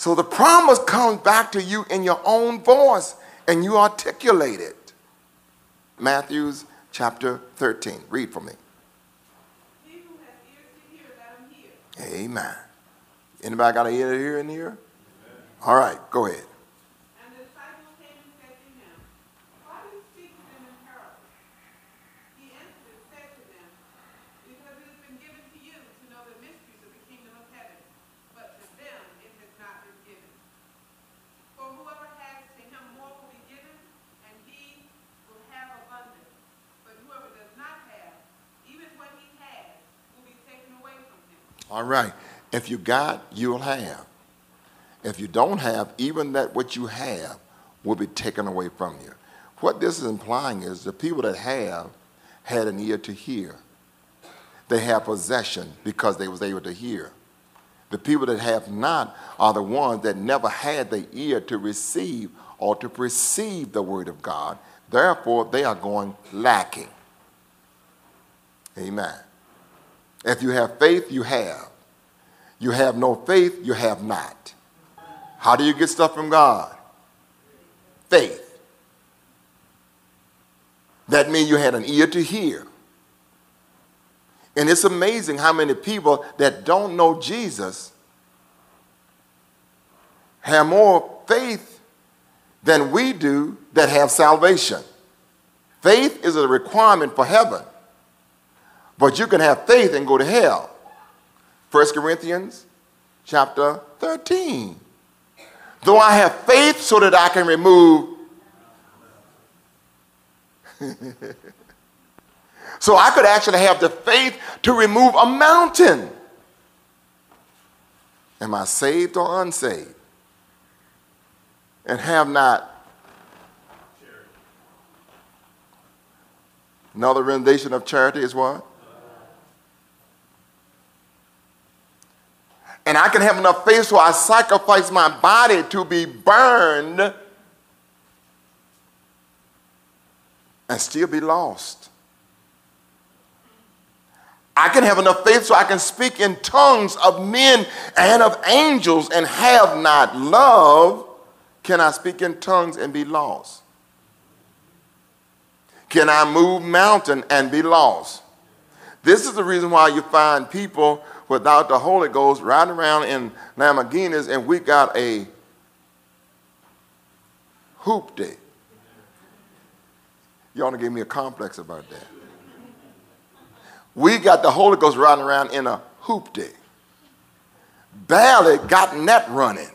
So the promise comes back to you in your own voice and you articulate it. Matthew's chapter 13. Read for me. Amen. Anybody got an ear to hear in here? All right, go ahead. All right. If you got, you'll have. If you don't have, even that what you have will be taken away from you. What this is implying is the people that have had an ear to hear. They have possession because they was able to hear. The people that have not are the ones that never had the ear to receive or to perceive the word of God. Therefore, they are going lacking. Amen. If you have faith, you have. You have no faith, you have not. How do you get stuff from God? Faith. That means you had an ear to hear. And it's amazing how many people that don't know Jesus have more faith than we do that have salvation. Faith is a requirement for heaven. But you can have faith and go to hell. 1 Corinthians chapter 13. Though I have faith so that I can remove. so I could actually have the faith to remove a mountain. Am I saved or unsaved? And have not. Another rendition of charity is what? And I can have enough faith so I sacrifice my body to be burned and still be lost. I can have enough faith so I can speak in tongues of men and of angels and have not love. Can I speak in tongues and be lost? Can I move mountain and be lost? This is the reason why you find people without the Holy Ghost riding around in Lamborghinis and we got a hoopty. You ought to give me a complex about that. We got the Holy Ghost riding around in a hoopty. Barely gotten that running.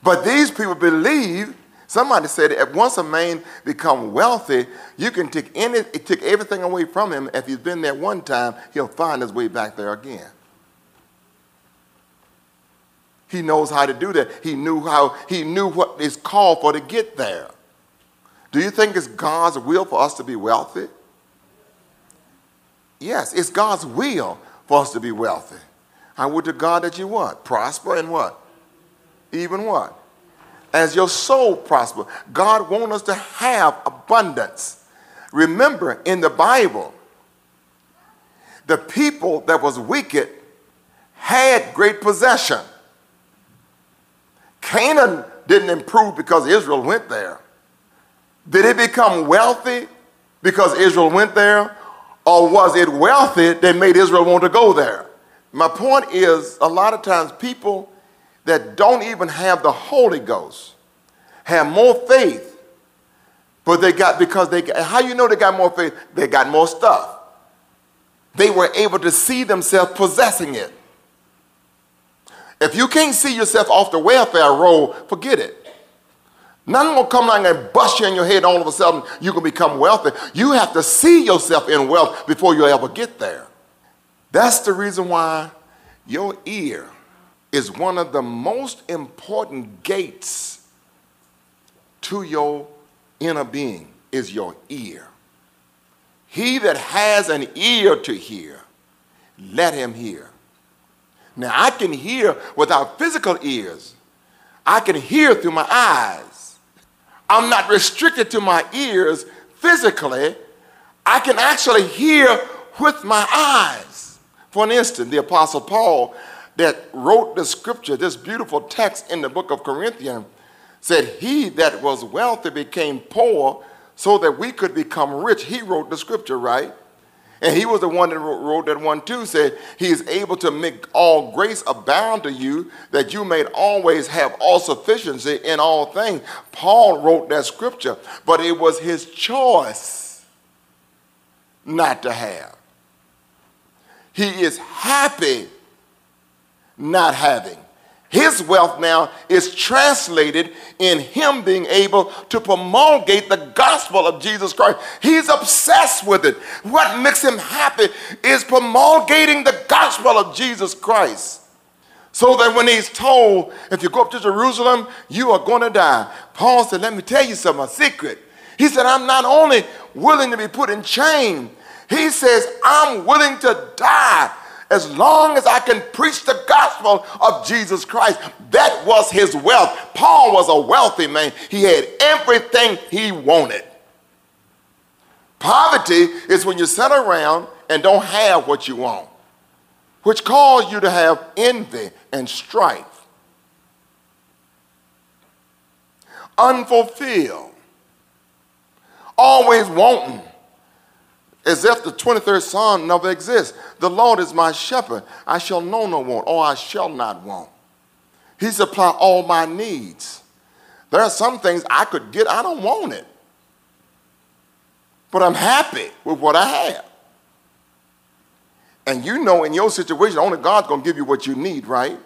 But these people believe Somebody said if once a man become wealthy, you can take any take everything away from him. If he's been there one time, he'll find his way back there again. He knows how to do that. He knew how he knew what is called for to get there. Do you think it's God's will for us to be wealthy? Yes, it's God's will for us to be wealthy. I would to God that you what? Prosper and what? Even what? As your soul prosper. God wants us to have abundance. Remember, in the Bible, the people that was wicked had great possession. Canaan didn't improve because Israel went there. Did it become wealthy because Israel went there? Or was it wealthy that made Israel want to go there? My point is, a lot of times people that don't even have the Holy Ghost have more faith, but they got, because they got, how you know they got more faith? They got more stuff. They were able to see themselves possessing it. If you can't see yourself off the welfare roll, forget it. Nothing will come along and bust you in your head all of a sudden you can become wealthy. You have to see yourself in wealth before you ever get there. That's the reason why your ear is one of the most important gates to your inner being is your ear. He that has an ear to hear, let him hear. Now, I can hear without physical ears. I can hear through my eyes. I'm not restricted to my ears physically. I can actually hear with my eyes. For an instant, the Apostle Paul that wrote the scripture, this beautiful text in the book of Corinthians, said, He that was wealthy became poor so that we could become rich. He wrote the scripture, right? And he was the one that wrote that one too, said, He is able to make all grace abound to you, that you may always have all sufficiency in all things. Paul wrote that scripture, but it was his choice not to have. He is happy not having. His wealth now is translated in him being able to promulgate the gospel of Jesus Christ. He's obsessed with it. What makes him happy is promulgating the gospel of Jesus Christ. So that when he's told, if you go up to Jerusalem, you are going to die. Paul said, Let me tell you something, a secret. He said, I'm not only willing to be put in chain, he says, I'm willing to die as long as I can preach the gospel of Jesus Christ. That was his wealth. Paul was a wealthy man, he had everything he wanted. Poverty is when you sit around and don't have what you want, which causes you to have envy and strife. Unfulfilled, always wanting as if the 23rd Psalm never exists. The Lord is my shepherd. I shall know no want, or I shall not want. He supply all my needs. There are some things I could get, I don't want it. But I'm happy with what I have. And you know in your situation, only God's going to give you what you need, right?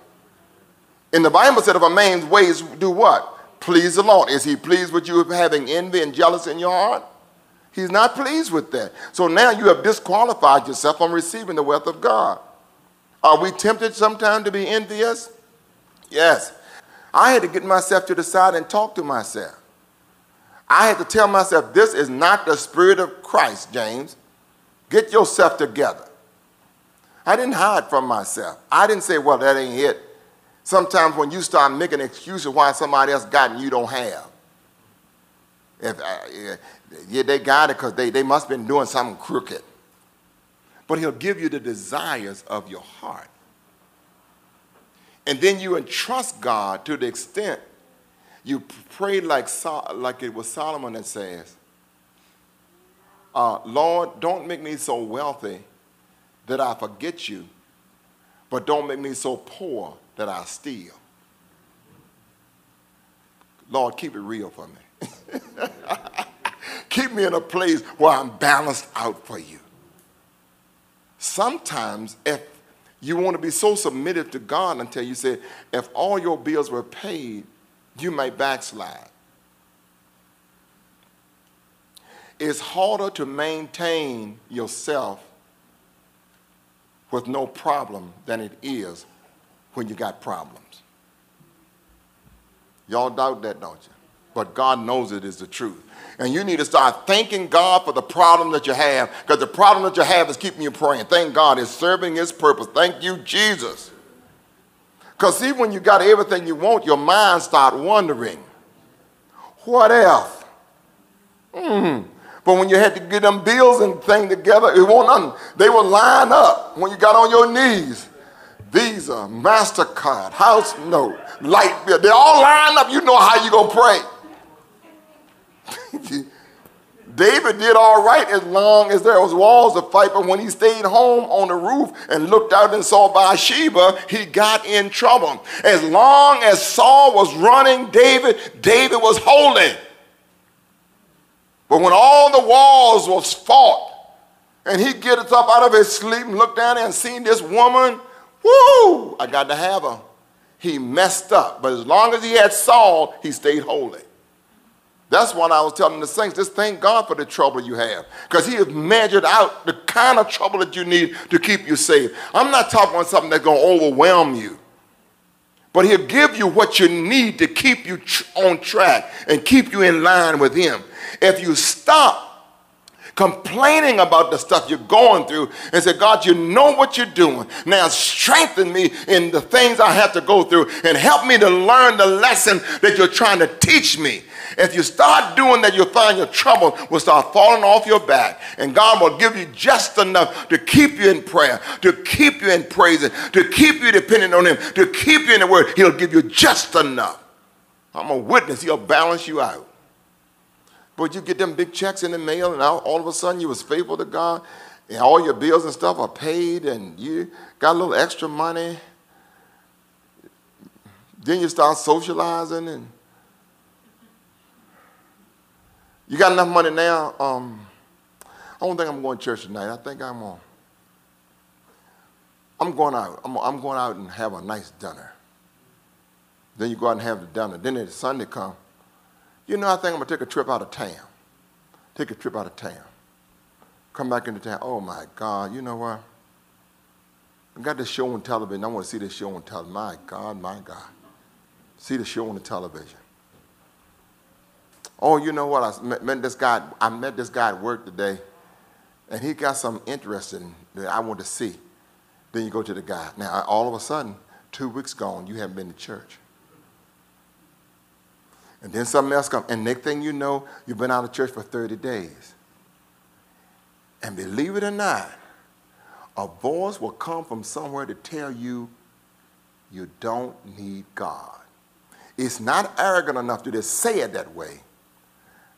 And the Bible said if a man's ways do what? Please the Lord. Is he pleased with you having envy and jealousy in your heart? He's not pleased with that. So now you have disqualified yourself from receiving the wealth of God. Are we tempted sometimes to be envious? Yes. I had to get myself to the side and talk to myself. I had to tell myself, this is not the spirit of Christ, James. Get yourself together. I didn't hide from myself. I didn't say, well, that ain't it. Sometimes when you start making excuses why somebody else got and you don't have. If, uh, yeah, they got it because they, they must have been doing something crooked. But he'll give you the desires of your heart. And then you entrust God to the extent you pray like, like it was Solomon that says, uh, Lord, don't make me so wealthy that I forget you, but don't make me so poor that I steal. Lord, keep it real for me. Keep me in a place where I'm balanced out for you. Sometimes, if you want to be so submitted to God until you say, if all your bills were paid, you may backslide. It's harder to maintain yourself with no problem than it is when you got problems. Y'all doubt that, don't you? But God knows it is the truth. And you need to start thanking God for the problem that you have because the problem that you have is keeping you praying. Thank God it's serving his purpose. Thank you, Jesus. Because see, when you got everything you want, your mind start wondering, what else? Mm. But when you had to get them bills and thing together, it won't nothing. They will line up when you got on your knees. Visa, MasterCard, house note, light bill. They all line up. You know how you going to pray. David did all right as long as there was walls to fight, but when he stayed home on the roof and looked out and saw Bathsheba, he got in trouble. As long as Saul was running David, David was holy. But when all the walls was fought, and he gets up out of his sleep and looked down and seen this woman, whoo, I got to have her. He messed up. But as long as he had Saul, he stayed holy. That's what I was telling the saints. Just thank God for the trouble you have. Because He has measured out the kind of trouble that you need to keep you safe. I'm not talking about something that's going to overwhelm you. But He'll give you what you need to keep you tr- on track and keep you in line with Him. If you stop complaining about the stuff you're going through and say, God, you know what you're doing. Now strengthen me in the things I have to go through and help me to learn the lesson that you're trying to teach me. If you start doing that, you'll find your trouble will start falling off your back. And God will give you just enough to keep you in prayer, to keep you in praising, to keep you dependent on Him, to keep you in the Word. He'll give you just enough. I'm a witness. He'll balance you out. But you get them big checks in the mail, and all of a sudden you was faithful to God, and all your bills and stuff are paid, and you got a little extra money. Then you start socializing and You got enough money now? Um, I don't think I'm going to church tonight. I think I'm on. I'm going out. I'm, I'm going out and have a nice dinner. Then you go out and have the dinner. Then it's Sunday come. You know, I think I'm going to take a trip out of town. Take a trip out of town. Come back into town. Oh my God, you know what? I got this show on television. I want to see this show on television. My God, my God. See the show on the television. Oh, you know what? I met this guy. I met this guy at work today, and he got something interesting that I want to see. Then you go to the guy. Now, all of a sudden, two weeks gone, you haven't been to church. And then something else comes. And next thing you know, you've been out of church for 30 days. And believe it or not, a voice will come from somewhere to tell you you don't need God. It's not arrogant enough to just say it that way.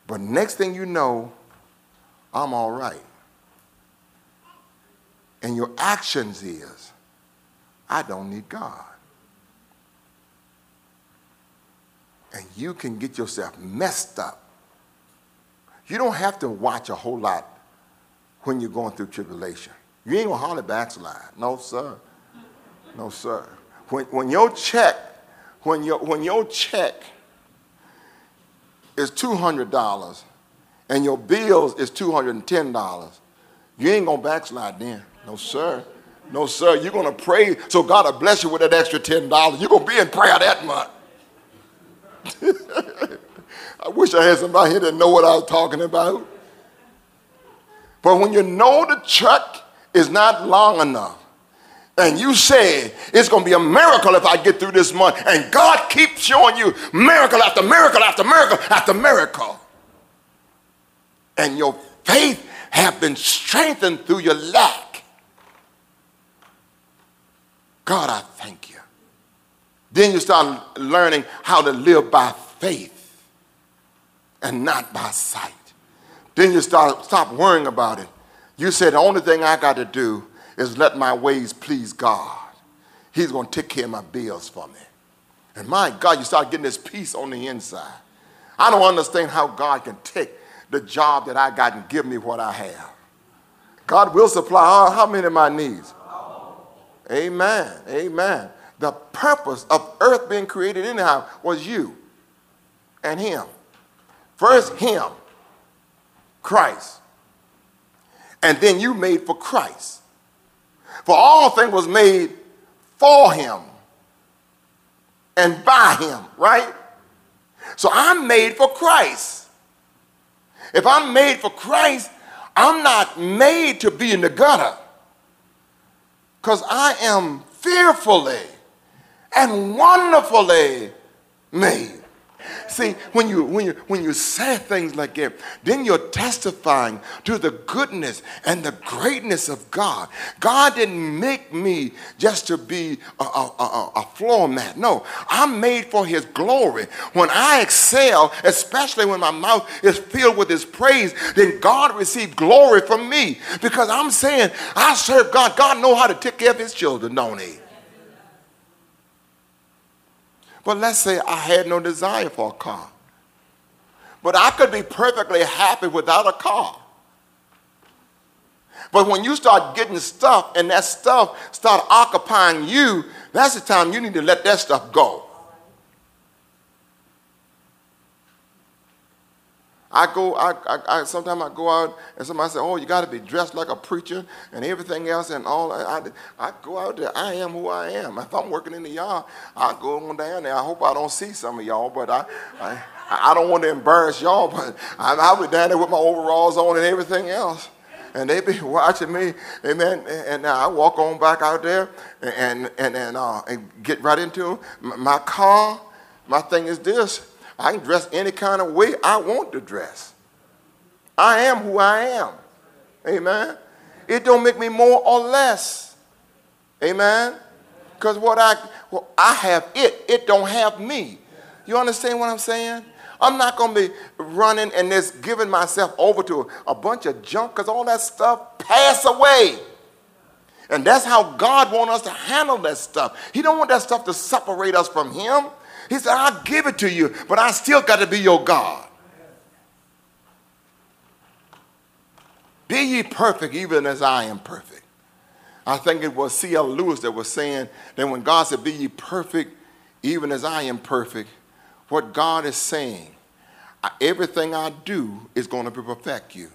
But next thing you know, I'm all right. And your actions is, I don't need God. And you can get yourself messed up. You don't have to watch a whole lot when you're going through tribulation. You ain't gonna hardly backslide. No, sir. No, sir. When, when your check, when your, when your check is $200 and your bills is $210, you ain't gonna backslide then. No, sir. No, sir. You're gonna pray so God will bless you with that extra $10. You're gonna be in prayer that month. I wish I had somebody here that know what I was talking about. But when you know the check is not long enough, and you say it's going to be a miracle if I get through this month, and God keeps showing you miracle after miracle after miracle after miracle, and your faith have been strengthened through your lack. God, I thank you. Then you start learning how to live by faith and not by sight. Then you start stop worrying about it. You said the only thing I got to do is let my ways please God. He's going to take care of my bills for me. And my God, you start getting this peace on the inside. I don't understand how God can take the job that I got and give me what I have. God will supply how many of my needs? Amen. Amen. The purpose of earth being created anyhow was you and him. First, him, Christ. And then you made for Christ. For all things was made for him and by him, right? So I'm made for Christ. If I'm made for Christ, I'm not made to be in the gutter. Because I am fearfully and wonderfully made. See, when you, when, you, when you say things like that, then you're testifying to the goodness and the greatness of God. God didn't make me just to be a, a, a, a floor mat. No, I'm made for His glory. When I excel, especially when my mouth is filled with His praise, then God receives glory from me because I'm saying I serve God. God know how to take care of His children, don't He? But let's say I had no desire for a car. But I could be perfectly happy without a car. But when you start getting stuff and that stuff start occupying you, that's the time you need to let that stuff go. I go, I, I, I sometimes I go out and somebody say, oh, you got to be dressed like a preacher and everything else and all. I, I, I go out there, I am who I am. If I'm working in the yard, I go on down there. I hope I don't see some of y'all, but I, I, I don't want to embarrass y'all, but I'll be down there with my overalls on and everything else and they be watching me, amen. And now I walk on back out there and and and, uh, and get right into my car. My thing is this: I can dress any kind of way I want to dress. I am who I am. Amen. It don't make me more or less. Amen. Because what I well, I have it, it don't have me. You understand what I'm saying? I'm not going to be running and just giving myself over to a bunch of junk because all that stuff pass away. And that's how God wants us to handle that stuff. He don't want that stuff to separate us from him. He said, I'll give it to you, but I still got to be your God. Be ye perfect even as I am perfect. I think it was C.S. Lewis that was saying that when God said, Be ye perfect even as I am perfect, what God is saying, everything I do is going to perfect you.